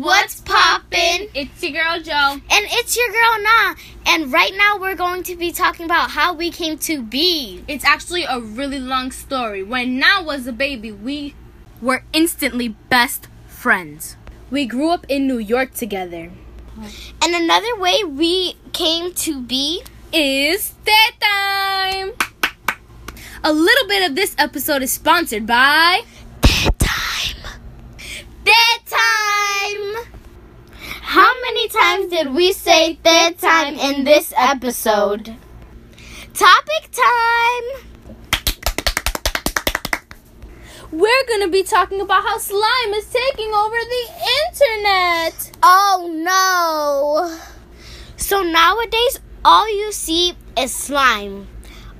what's poppin'? It's your girl Joe. And it's your girl Na. And right now we're going to be talking about how we came to be. It's actually a really long story. When Na was a baby, we were instantly best friends. We grew up in New York together. And another way we came to be Is that time? A little bit of this episode is sponsored by Té Time. That time. How many times did we say third time in this episode? Topic time. We're gonna be talking about how slime is taking over the internet. Oh no. So nowadays, all you see is slime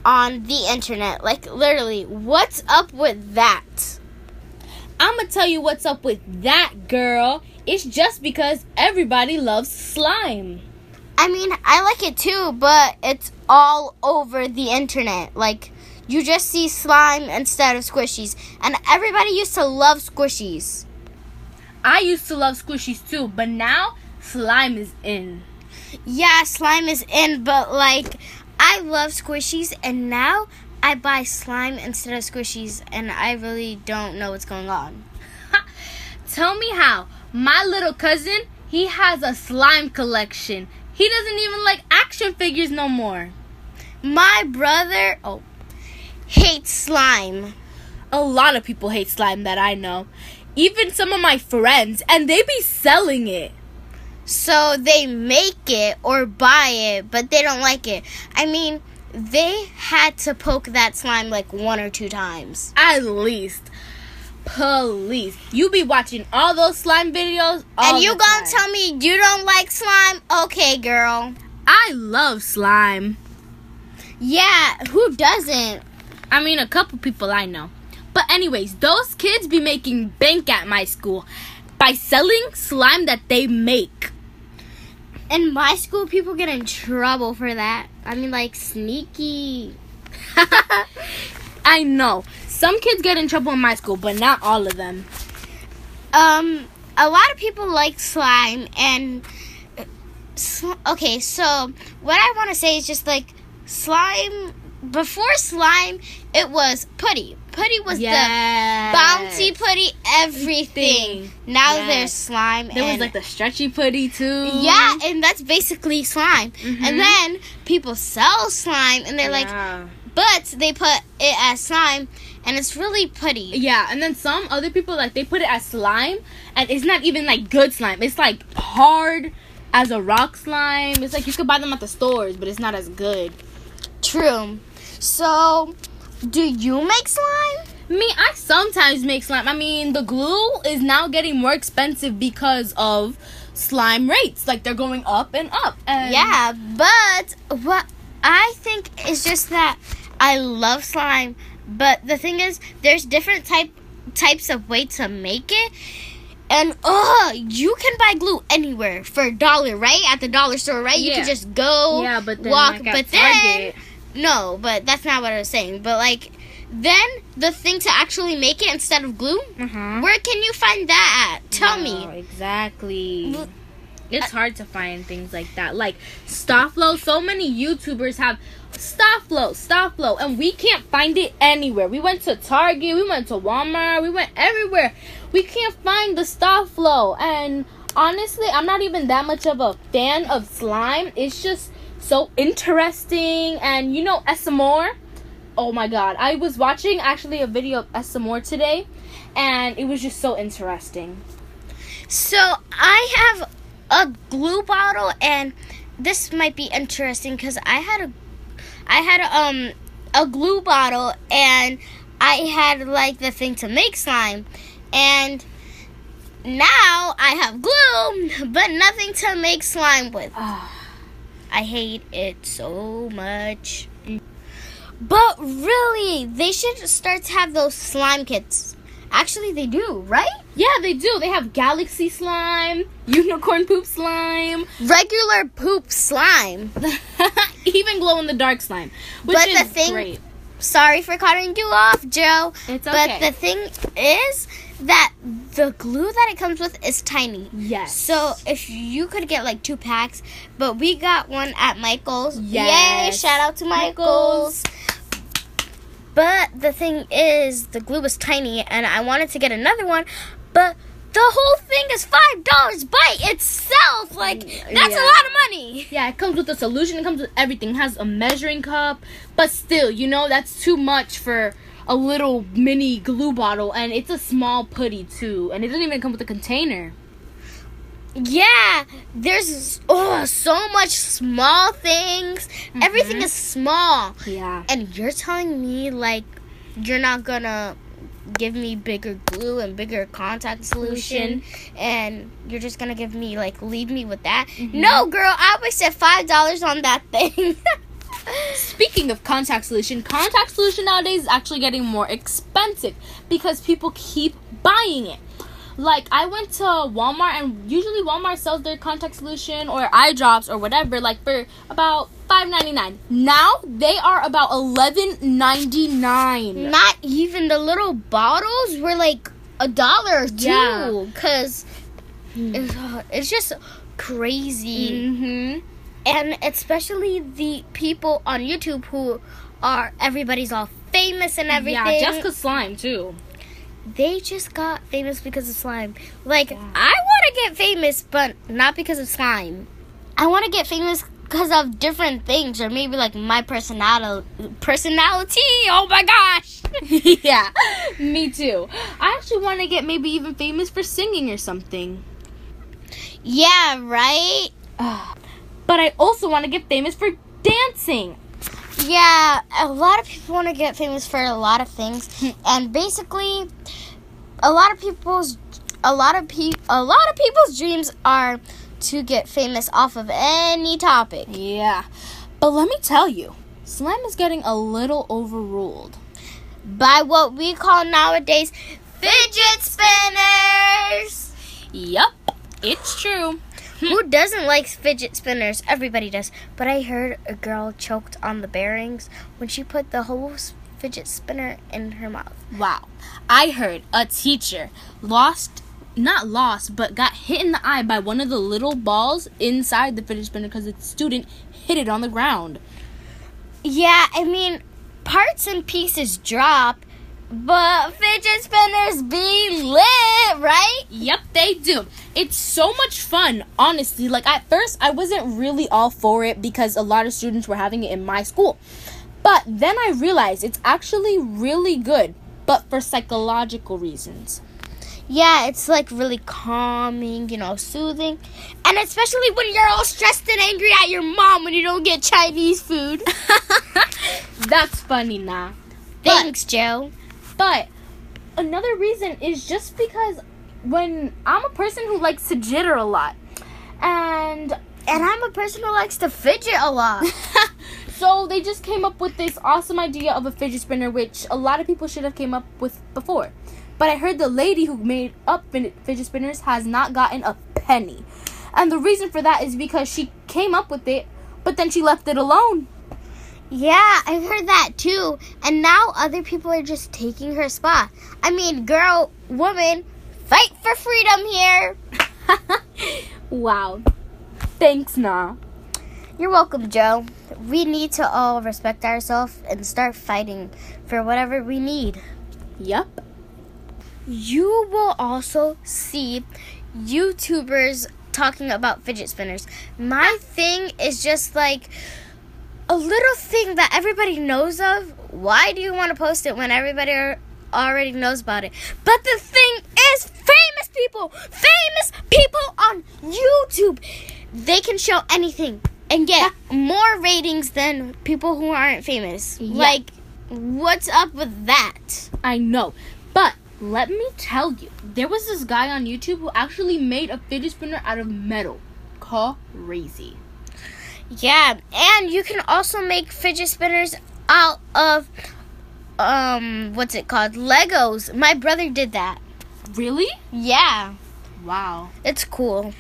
on the internet. Like, literally, what's up with that? I'm gonna tell you what's up with that girl. It's just because everybody loves slime. I mean, I like it too, but it's all over the internet. Like, you just see slime instead of squishies. And everybody used to love squishies. I used to love squishies too, but now slime is in. Yeah, slime is in, but like, I love squishies, and now I buy slime instead of squishies, and I really don't know what's going on. Tell me how. My little cousin, he has a slime collection. He doesn't even like action figures no more. My brother, oh, hates slime. A lot of people hate slime that I know. Even some of my friends, and they be selling it. So they make it or buy it, but they don't like it. I mean, they had to poke that slime like one or two times. At least. Please. You be watching all those slime videos. And you gonna time. tell me you don't like slime? Okay, girl. I love slime. Yeah, who doesn't? I mean, a couple people I know. But, anyways, those kids be making bank at my school by selling slime that they make. In my school, people get in trouble for that. I mean, like sneaky. I know. Some kids get in trouble in my school, but not all of them. Um, a lot of people like slime, and okay. So what I want to say is just like slime. Before slime, it was putty. Putty was Yes. the bouncy putty, everything. Everything. Now Yes. there's slime. There was like the stretchy putty too. Yeah, and that's basically slime. Mhm. And then people sell slime, and they're like, but they put it as slime, and it's really putty. Yeah, and then some other people like they put it as slime, and it's not even like good slime. It's like hard as a rock slime. It's like you could buy them at the stores, but it's not as good. True. So, do you make slime? Me, I sometimes make slime. I mean, the glue is now getting more expensive because of slime rates. Like they're going up and up. And Yeah, but what I think is just that I love slime, but the thing is, there's different type types of way to make it. And oh, you can buy glue anywhere for a dollar, right? At the dollar store, right? Yeah. You can just go Yeah, but then walk, like, but then Target, no, but that's not what I was saying. But like, then the thing to actually make it instead of glue, uh-huh. where can you find that at? Tell me. Exactly. Well, It's hard to find things like that. Like Sta-Flo, so many YouTubers have Sta-Flo, Sta-Flo, and we can't find it anywhere. We went to Target, we went to Walmart, we went everywhere. We can't find the Sta-Flo. And honestly, I'm not even that much of a fan of slime. It's just so interesting. And you know, ASMR? Oh my god. I was watching actually a video of ASMR today, and it was just so interesting. So I have a glue bottle, and this might be interesting because I had a, I had a, um a glue bottle, and I had like the thing to make slime, and now I have glue, but nothing to make slime with. I hate it so much. But really, they should start to have those slime kits. Actually, they do, right? Yeah, they do. They have galaxy slime, unicorn poop slime, Regular poop slime. even glow in the dark slime, which But is the thing- great. Sorry for cutting you off, Joe. It's okay. But the thing is that the glue that it comes with is tiny. Yes. So if you could get like two packs, but we got one at Michael's. Yay! Shout out to Michael's. But the thing is, the glue was tiny, and I wanted to get another one, but the whole thing is five dollars by itself. Like mm, that's Yeah. a lot of money. Yeah, it comes with a solution. It comes with everything. It has a measuring cup, but still, you know, that's too much for a little mini glue bottle, and it's a small putty too, and it doesn't even come with a container. Yeah, there's oh so much small things. Mm-hmm. Everything is small. Yeah. And you're telling me like you're not gonna give me bigger glue and bigger contact solution and you're just gonna give me like leave me with that? Mm-hmm. No girl, I wasted five dollars on that thing. Speaking of contact solution, contact solution nowadays is actually getting more expensive because people keep buying it. Like I went to Walmart and usually Walmart sells their contact solution or eye drops or whatever like for about five ninety nine. Now they are about eleven ninety nine. not even the little bottles were like a dollar or Yeah. two because it's, it's just crazy. Mm-hmm. And especially the people on YouTube who are everybody's all famous and everything. Yeah, Jessica Slime too. they just got famous because of slime. Like Yeah. I want to get famous, but not because of slime. I want to get famous because of different things, or maybe like my personality. Personality. Oh my gosh. yeah, me too. I actually want to get maybe even famous for singing or something. yeah. Right. But I also want to get famous for dancing. Yeah, a lot of people want to get famous for a lot of things, hmm. and basically, a lot of people's, a lot of pe- a lot of people's dreams are to get famous off of any topic. Yeah. But let me tell you, slime is getting a little overruled. By what we call nowadays fidget spinners. Yup, it's true. Who doesn't like fidget spinners? Everybody does. But I heard a girl choked on the bearings when she put the whole fidget spinner in her mouth. Wow. I heard a teacher lost, not lost, but got hit in the eye by one of the little balls inside the fidget spinner because its student hit it on the ground. Yeah, I mean, parts and pieces drop, but fidget spinners be lit, right? Yep, they do. It's so much fun, honestly. Like, at first, I wasn't really all for it because a lot of students were having it in my school. But then I realized it's actually really good, but for psychological reasons. Yeah, it's like really calming, you know, soothing. And especially when you're all stressed and angry at your mom when you don't get Chinese food. That's funny, nah. But- Thanks, Joe. But another reason is just because when I'm a person who likes to jitter a lot, and And I'm a person who likes to fidget a lot. so they just came up with this awesome idea of a fidget spinner, which a lot of people should have came up with before. But I heard the lady who made up fidget spinners has not gotten a penny, and the reason for that is because she came up with it, but then she left it alone. Yeah, I've heard that too. And now other people are just taking her spot. I mean, girl, woman, fight for freedom here. wow. Thanks, Nah. You're welcome, Joe. We need to all respect ourselves and start fighting for whatever we need. Yup. You will also see YouTubers talking about fidget spinners. My thing is just like a little thing that everybody knows of. Why do you want to post it when everybody are- already knows about it? But the thing is, famous people, famous people on YouTube, they can show anything and get more ratings than people who aren't famous. Yeah. Like, what's up with that? I know. But let me tell you, there was this guy on YouTube who actually made a fidget spinner out of metal. Crazy. Yeah, and you can also make fidget spinners out of um what's it called? Legos. My brother did that. Really? Yeah, Wow. it's cool.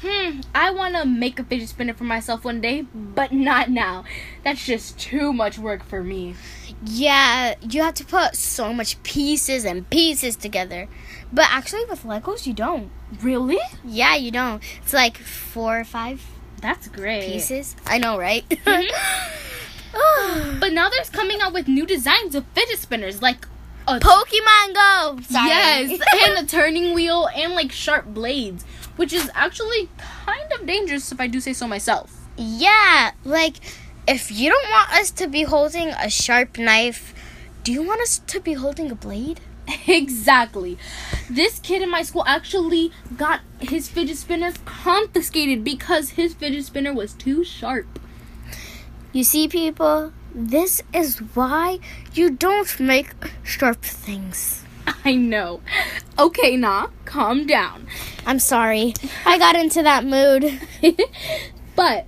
Hmm, I want to make a fidget spinner for myself one day, but not now. That's just too much work for me. Yeah, you have to put so much pieces and pieces together. But actually, with Legos, you don't. Really? Yeah, you don't. It's like four or five That's great. pieces. I know, right? Mm-hmm. But now there's coming out with new designs of fidget spinners, like a Pokemon Go. Sorry. yes, and a turning wheel and like sharp blades, which is actually kind of dangerous if I do say so myself. yeah, like if you don't want us to be holding a sharp knife, do you want us to be holding a blade? exactly. This kid in my school actually got his fidget spinner confiscated because his fidget spinner was too sharp. You see, people, this is why you don't make sharp things. I know. Okay, nah, calm down. I'm sorry. I got into that mood. but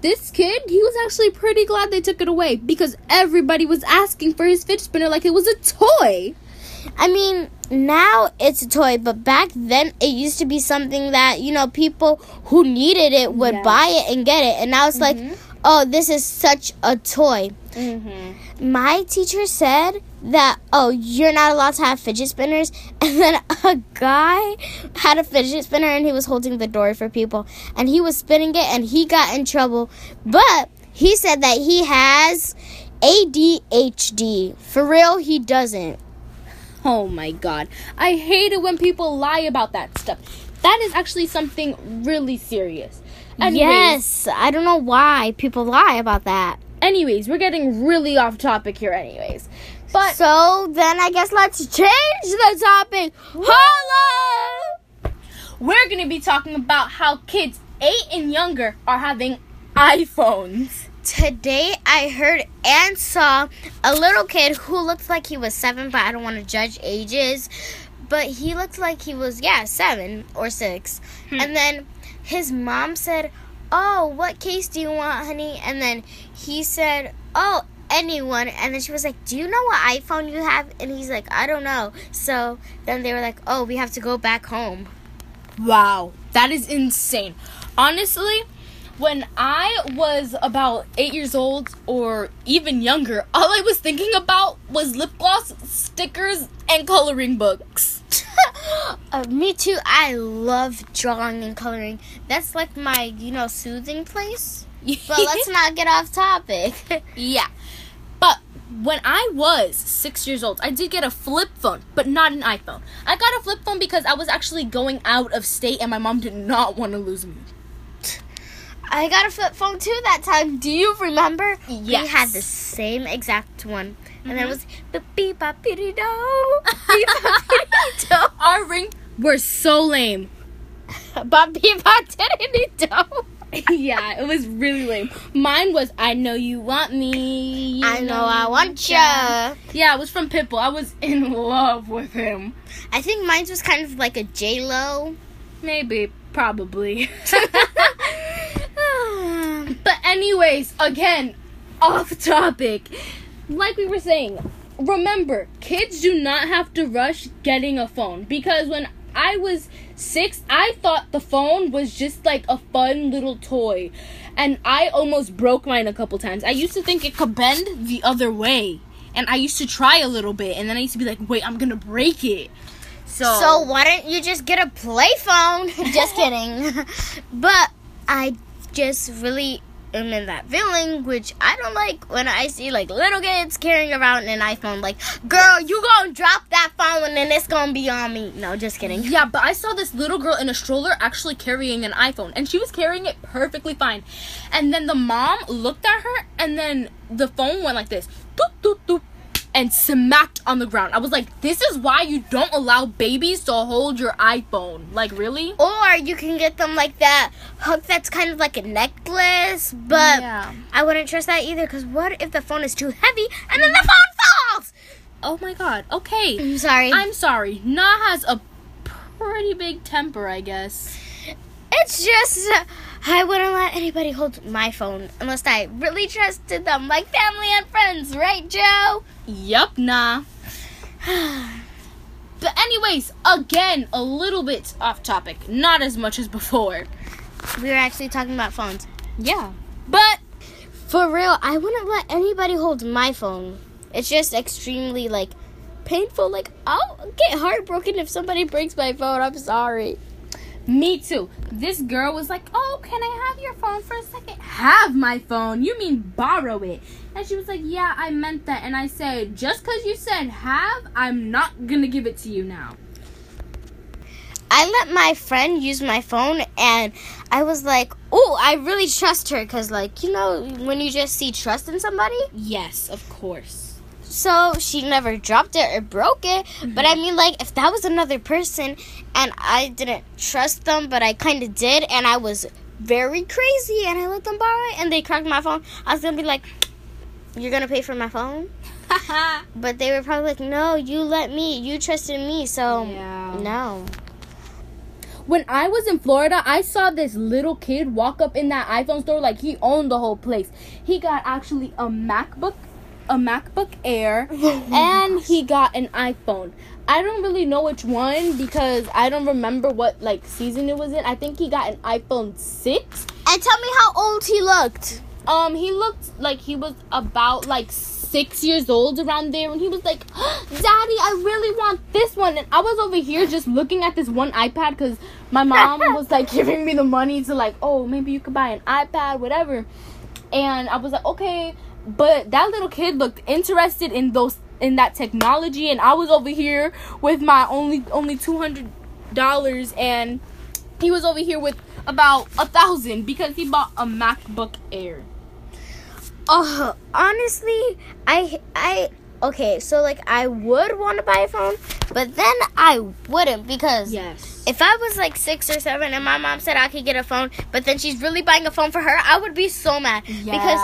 this kid, he was actually pretty glad they took it away because everybody was asking for his fidget spinner like it was a toy. I mean, now it's a toy, but back then it used to be something that, you know, people who needed it would Yes. buy it and get it. And now it's like, oh, this is such a toy. Mm-hmm. My teacher said that, oh, you're not allowed to have fidget spinners. And then a guy had a fidget spinner and he was holding the door for people. And he was spinning it and he got in trouble. But he said that he has ADHD. For real, he doesn't. Oh my god. I hate it when people lie about that stuff. That is actually something really serious. Anyways, Yes, I don't know why people lie about that. Anyways, we're getting really off topic here anyways. But So then I guess let's change the topic. Hello! we're going to be talking about how kids 8 and younger are having iPhones. Today I heard and saw a little kid who looked like he was seven, but I don't want to judge ages. But he looked like he was, yeah, seven or six. Hmm. And then his mom said, Oh, what case do you want, honey? And then he said, Oh, anyone. And then she was like, Do you know what iPhone you have? And he's like, I don't know. So then they were like, Oh, we have to go back home. Wow, that is insane. Honestly, when I was about eight years old or even younger, all I was thinking about was lip gloss, stickers, and coloring books. uh, me too. I love drawing and coloring. That's like my, you know, soothing place. But let's not get off topic. yeah. But when I was six years old, I did get a flip phone, but not an iPhone. I got a flip phone because I was actually going out of state and my mom did not want to lose me. I got a flip phone too that time. Do you remember? Yes. We had the same exact one. And then it Mhm. was beep beep bop beep do. Beep do. Our ring were so lame. Bop beep do. yeah, it was really lame. Mine was I know you want me. you I know I want ya. Yeah, it was from Pitbull. I was in love with him. I think mine was kind of like a J Lo. Maybe, probably. But anyways, again, off topic. Like we were saying, remember, kids do not have to rush getting a phone because when I was 6, I thought the phone was just like a fun little toy. And I almost broke mine a couple times. I used to think it could bend the other way. And I used to try a little bit and then I used to be like, "Wait, I'm going to break it." So, So why don't you just get a play phone? just kidding. but I just really am in that feeling, which I don't like when I see like little kids carrying around an iPhone. Like, girl, you gonna drop that phone and then it's gonna be on me. No, just kidding. Yeah, but I saw this little girl in a stroller actually carrying an iPhone, and she was carrying it perfectly fine. And then the mom looked at her, and then the phone went like this, doop doop doop, and smacked on the ground. I was like, "This is why you don't allow babies to hold your iPhone." Like, really? Or you can get them like that hook that's kind of like a necklace, but Yeah. I wouldn't trust that either. Cause what if the phone is too heavy and then the phone falls? Oh my god. Okay. I'm sorry. I'm sorry. Na has a pretty big temper, I guess. It's just uh, I wouldn't let anybody hold my phone unless I really trusted them, like family and friends, right, Joe? Yup, nah. But anyways, again, a little bit off topic. Not as much as before. We were actually talking about phones, Yeah. But for real. I wouldn't let anybody hold my phone. It's just extremely like painful. Like I'll get heartbroken if somebody breaks my phone. I'm sorry. Me too. This girl was like, "Oh, can I have your phone for a second? Have my phone? You mean borrow it?" And she was like, "Yeah, I meant that." And I said, "Just cuz you said have, I'm not going to give it to you now." I let my friend use my phone and I was like, "Oh, I really trust her cuz like, you know, when you just see trust in somebody?" Yes, of course. So she never dropped it or broke it. But I mm-hmm. mean, like, if that was another person and I didn't trust them, but I kind of did, and I was very crazy and I let them borrow it and they cracked my phone, I was gonna be like, You're gonna pay for my phone? but they were probably like, No, you let me, you trusted me, so Yeah. no. When I was in Florida, I saw this little kid walk up in that iPhone store like he owned the whole place. He got actually a MacBook, a MacBook Air, and he got an iPhone. I don't really know which one because I don't remember what like season it was in. I think he got an iPhone 6. And tell me how old he looked. Um he looked like he was about like 6 years old around there and he was like, "Daddy, I really want this one." And I was over here just looking at this one iPad cuz my mom was like giving me the money to like, "Oh, maybe you could buy an iPad, whatever." And I was like, "Okay." But that little kid looked interested in those in that technology and I was over here with my only only $200 and he was over here with about a thousand because he bought a MacBook Air. Oh, honestly, I I okay, so like I would want to buy a phone, but then I wouldn't because Yes. if I was like six or seven and my mom said I could get a phone, but then she's really buying a phone for her, I would be so mad because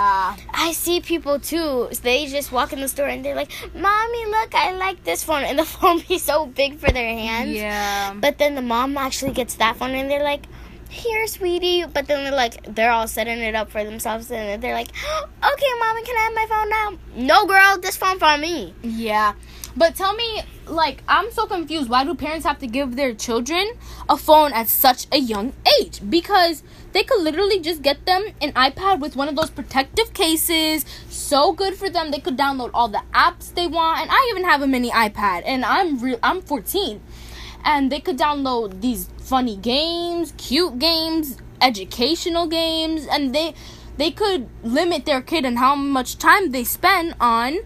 I see people too. They just walk in the store and they're like, "Mommy, look, I like this phone," and the phone be so big for their hands. yeah. But then the mom actually gets that phone and they're like, here, sweetie. But then they're like, they're all setting it up for themselves and they're like, okay, mommy, can I have my phone now? No, girl, this phone for me. Yeah. But tell me, like, I'm so confused. Why do parents have to give their children a phone at such a young age? Because they could literally just get them an iPad with one of those protective cases. So good for them. They could download all the apps they want. And I even have a mini iPad, and I'm real. I'm 14, and they could download these funny games, cute games, educational games, and they they could limit their kid and how much time they spend on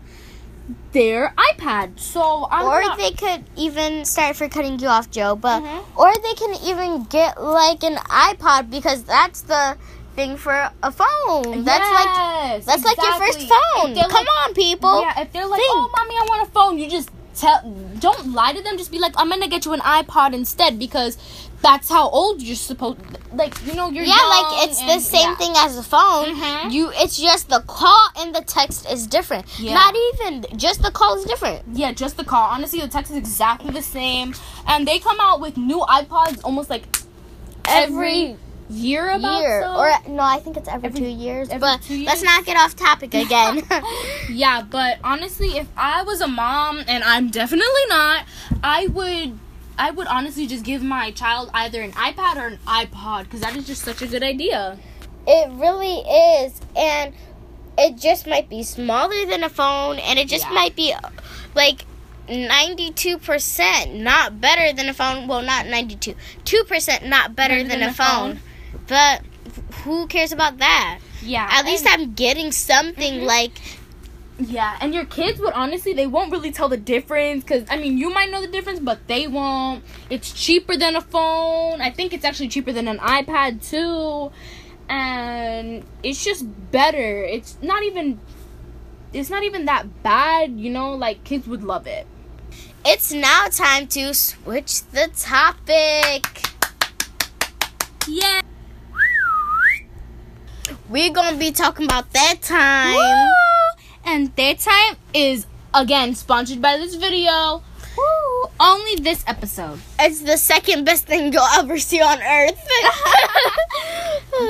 their iPad. So I'm or not- they could even start for cutting you off, Joe. But Mhm. or they can even get like an iPod because that's the thing for a phone. That's like Yes, that's like your first phone. Come like- on, people. Yeah, if they're like, Think. "Oh, mommy, I want a phone," you just tell. Don't lie to them. Just be like, "I'm gonna get you an iPod instead," because that's how old you're supposed. Like, you know, you're yeah, like it's the same yeah. thing as a phone. Mhm. You, it's just the call and the text is different. Yeah. Not even just the call is different. Yeah, just the call. Honestly, the text is exactly the same, and they come out with new iPods almost like every, year. About year so. or no, I think it's every, Every- two years. every but two let's years? not get off topic again. Yeah, but honestly, if I was a mom, and I'm definitely not, I would, I would honestly just give my child either an iPad or an iPod because that is just such a good idea. it really is, and it just might be smaller than a phone, and it just Yeah. might be like. 92% not better than a phone. Well, not 92. 2% not better, than, a phone. But who cares about that? Yeah, At least I'm getting something Mhm. like yeah, and your kids would honestly they won't really tell the difference because I mean you might know the difference, but they won't. It's cheaper than a phone. I think it's actually cheaper than an iPad too, and it's just better. It's not even. It's not even that bad, you know. Like kids would love it. It's now time to switch the topic. Yeah. We're gonna be talking about Té Time. Woo! And Té Time is again sponsored by this video. Woo! Only this episode. It's the second best thing you'll ever see on earth.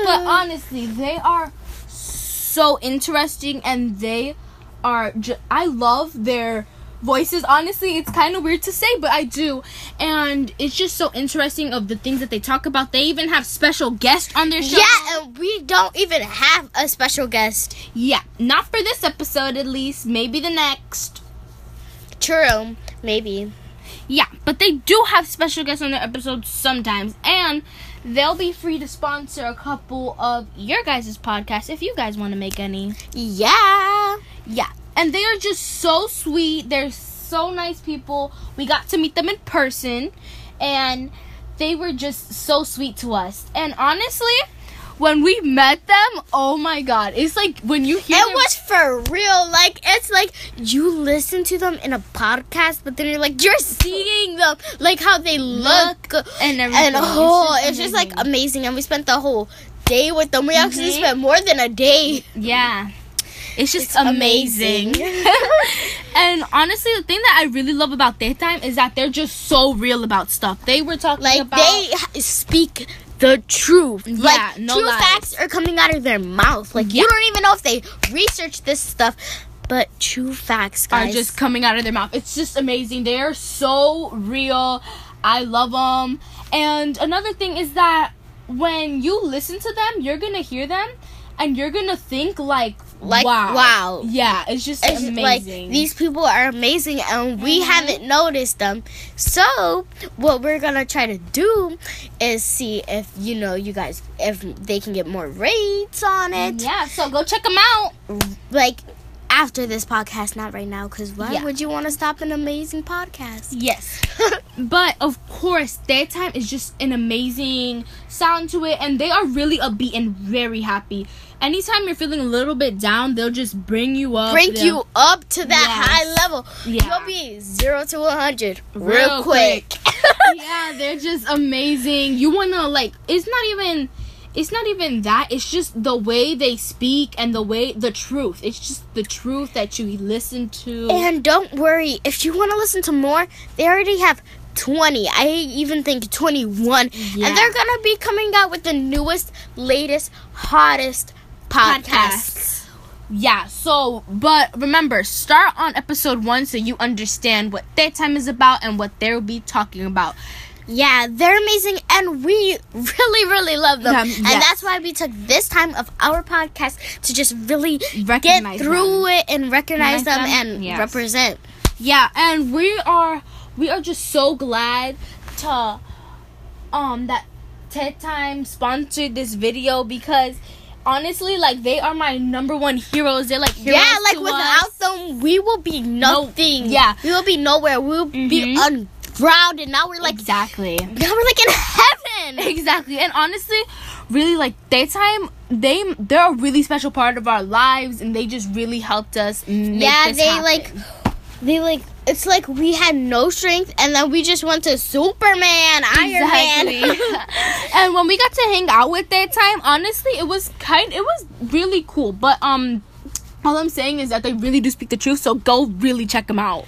But honestly, they are so interesting and they are ju- I love their voices. Honestly, it's kind of weird to say, but I do. And it's just so interesting of the things that they talk about. They even have special guests on their show. yeah, and we don't even have a special guest. Yeah, not for this episode at least, maybe the next. True. Maybe. Yeah, but they do have special guests on their episodes sometimes, and they'll be free to sponsor a couple of your guys' podcasts if you guys want to make any. Yeah. Yeah, and they are just so sweet. They're so nice people. We got to meet them in person, and they were just so sweet to us. And honestly, when we met them, oh my god, it's like when you hear It was for real. Like it's like you listen to them in a podcast, but then you're like you're seeing them, like how they look, and everything. and oh, just it's just like amazing. And we spent the whole day with them. We actually Mhm. spent more than a day. Yeah. It's just It's amazing. amazing. and honestly, the thing that I really love about Té Time is that they're just so real about stuff. They were talking Like about they speak the truth. Yeah, like no true lies. facts are coming out of their mouth. Like Yeah. you don't even know if they researched this stuff, but true facts, are just coming out of their mouth. It's just amazing. They are so real. I love them. And another thing is that when you listen to them, you're gonna hear them, and you're gonna think like, Like, wow, wow. Yeah, it's just It's amazing. like these people are amazing and we Mhm. haven't noticed them. So what we're gonna try to do is see if you know you guys if they can get more rates on it. yeah. So go check them out. Like after this podcast, not right now, because why Yeah. would you want to stop an amazing podcast? Yes. But of course, Té Time is just an amazing sound to it, and they are really upbeat and very happy. Anytime you're feeling a little bit down, they'll just bring you up. Bring They'll- you up to that Yes. high level. Yeah. You'll be zero to hundred real, Real quick. yeah, they're just amazing. You wanna like? It's not even. It's not even that. It's just the way they speak and the way the truth. It's just the truth that you listen to. And don't worry, if you want to listen to more, they already have 20. I even think 21. Yeah. And they're going to be coming out with the newest, latest, hottest podcasts. Yeah, so, but remember, start on episode one so you understand what Té Time is about and what they'll be talking about. Yeah, they're amazing and we really, really love them. And yes. that's why we took this time of our podcast to just really Recognize get through it and recognize Recognize them, them, and yes. represent. Yeah, and we are we are just so glad to um that Té Time sponsored this video because honestly, like they are my number one heroes. They're like heroes yeah, like without us. them, we will be nothing. yeah. We will be nowhere. We will be Mhm. Ungrounded. Now we're like, exactly. now we're like in heaven. Exactly. And honestly, really like Té Time they they're a really special part of our lives and they just really helped us make yeah, this they happen. like, they like. It's like we had no strength, and then we just went to Superman, Iron Man. and when we got to hang out with Té Time, honestly, it was kind it was really cool. But um all I'm saying is that they really do speak the truth, so go really check them out.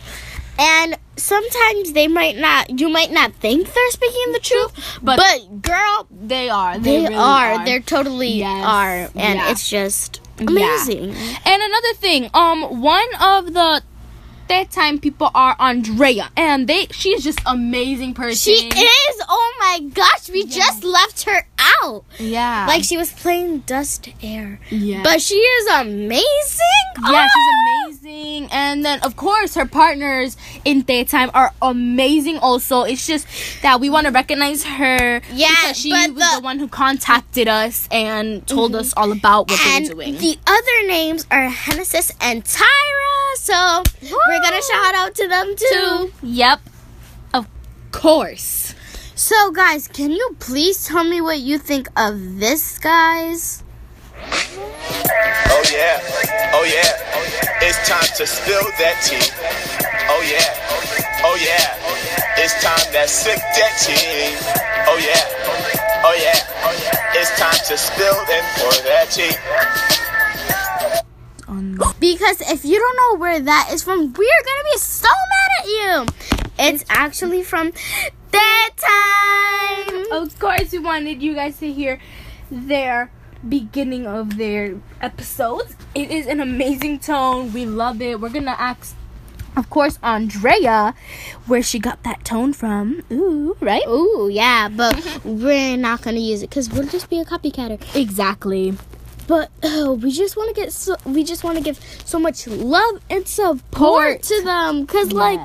And sometimes they might not. You might not think they're speaking the truth, But- but, girl, They are. They, they, really are. are. They're totally Yes. are, and Yeah. it's just Yeah. amazing. And another thing, um, one of the Té Time people are Andrea, and they she is just amazing person. She is. Oh my gosh, we Yeah. just left her out. Yeah. Like she was playing Dust Air, yeah. but she is amazing. yeah, Ah! she's amazing. And then of course her partners in Té Time are amazing also. It's just that we want to recognize her Yeah, because she was the- the, one who contacted us and told us all about what and they were doing. the other names are Genesis and Tyra. So we're gonna shout out to them too. Yep. Of course. So guys, can you please tell me what you think of this, guys? Oh yeah, oh yeah, it's time to spill that tea. Oh yeah, oh yeah, it's time to sip that tea. Oh yeah, oh yeah, it's time to spill and pour that tea. On Because if you don't know where that is from, we're gonna be so mad at you. It's actually from Té Time. Of course, we wanted you guys to hear their beginning of their episodes. It is an amazing tone. We love it. We're gonna ask, of course, Andrea where she got that tone from. Ooh, right? Ooh, yeah, but we're not gonna use it because we'll just be a copycatter. Exactly. But uh, we just want to get so we just want to give so much love and support to them because like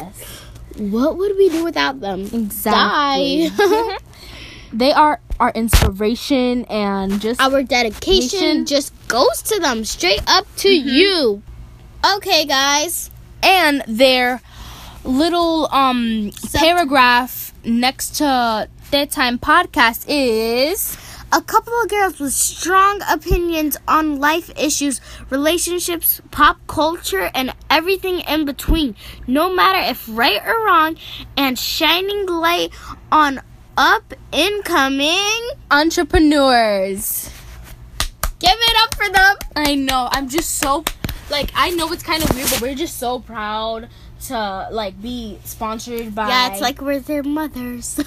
what would we do without them? Exactly. They are our inspiration and just Our dedication just goes to them, straight up to you. Okay, guys. and their little um paragraph next to Té Time podcast is A couple of girls with strong opinions on life issues, relationships, pop culture, and everything in between. No matter if right or wrong, and shining light on up incoming. entrepreneurs. Give it up for them. I know. I'm just so like I know it's kind of weird, but we're just so proud to like be sponsored by Yeah, it's like we're their mothers.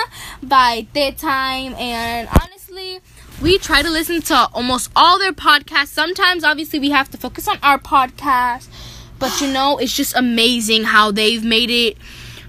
by Té Time and honestly we try to listen to almost all their podcasts. Sometimes obviously we have to focus on our podcast. But you know, it's just amazing how they've made it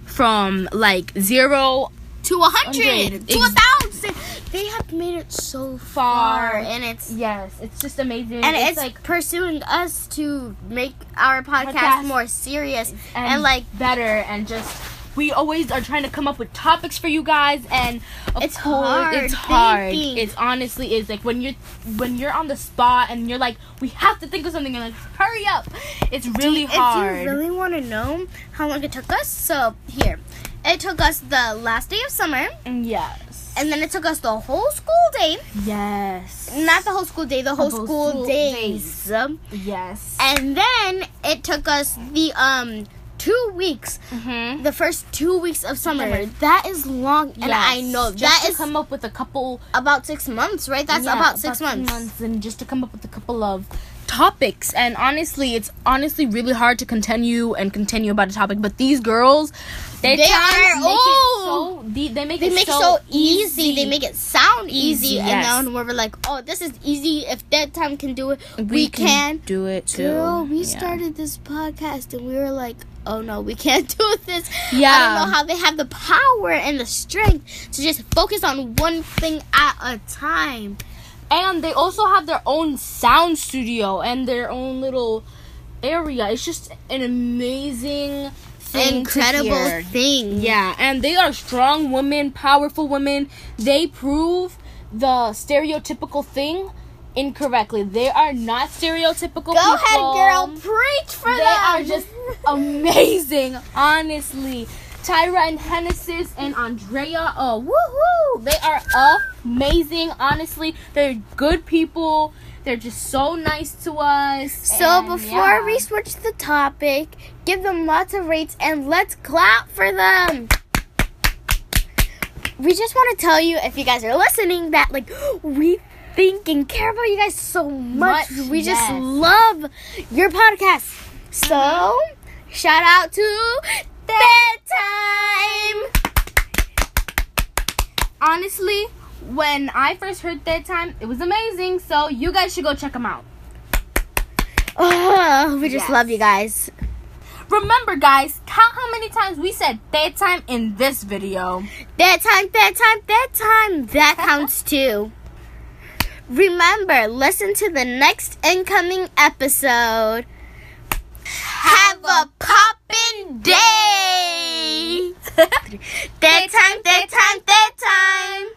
from like zero to a hundred, to a thousand. They have made it so far, and it's Yes, it's just amazing. and it's, it's like pursuing us to make our podcast, Podcast. more serious and, and, like better and just we always are trying to come up with topics for you guys and of It's course hard it's hard thinking. it's honestly is like when you're when you're on the spot and you're like we have to think of something and like hurry up it's really hard If you really want to know how long it took us, so here, it took us the last day of summer, yes and then it took us the whole school day. yes Not the whole school day, the whole whole school, school days. yes And then it took us the um two weeks, mm-hmm. the first two weeks of summer. Summer. That is long, and I know just that to is come up with a couple about six months, right? That's Yeah, about six months. and just to come up with a couple of topics and honestly it's honestly really hard to continue and continue about a topic but these girls they, They try are- make oh! it so they, they make They it make so, so easy. They make it sound easy, Easy, and yes. then we're like, "Oh, this is easy. If Té Time can do it, we, can." do it too Girl, we Yeah. started this podcast, and we were like, "Oh no, we can't do this." Yeah, I don't know how they have the power and the strength to just focus on one thing at a time. and they also have their own sound studio and their own little area it's just an amazing thing Incredible thing. Yeah, and they are strong women, powerful women. They prove the stereotypical thing incorrectly. They are not stereotypical Go people. ahead, girl. Preach for They them. They are just amazing, honestly. Tyra and Genesis and Andrea, oh woohoo! They are amazing, honestly. They're good people. They're just so nice to us. So before yeah. we switch the topic, give them lots of rates and let's clap for them. We just want to tell you, if you guys are listening, that like we think and care about you guys so much. Much, we just love your podcast. So uh-huh. shout out to Té Time. honestly, when I first heard Té Time, it was amazing. So you guys should go check them out. Oh, we just Yes. love you guys. Remember, guys, count how many times we said that time in this video. That time, that time, that time. That counts too. Remember, listen to the next incoming episode. Have a poppin' day. that time, that time, that time.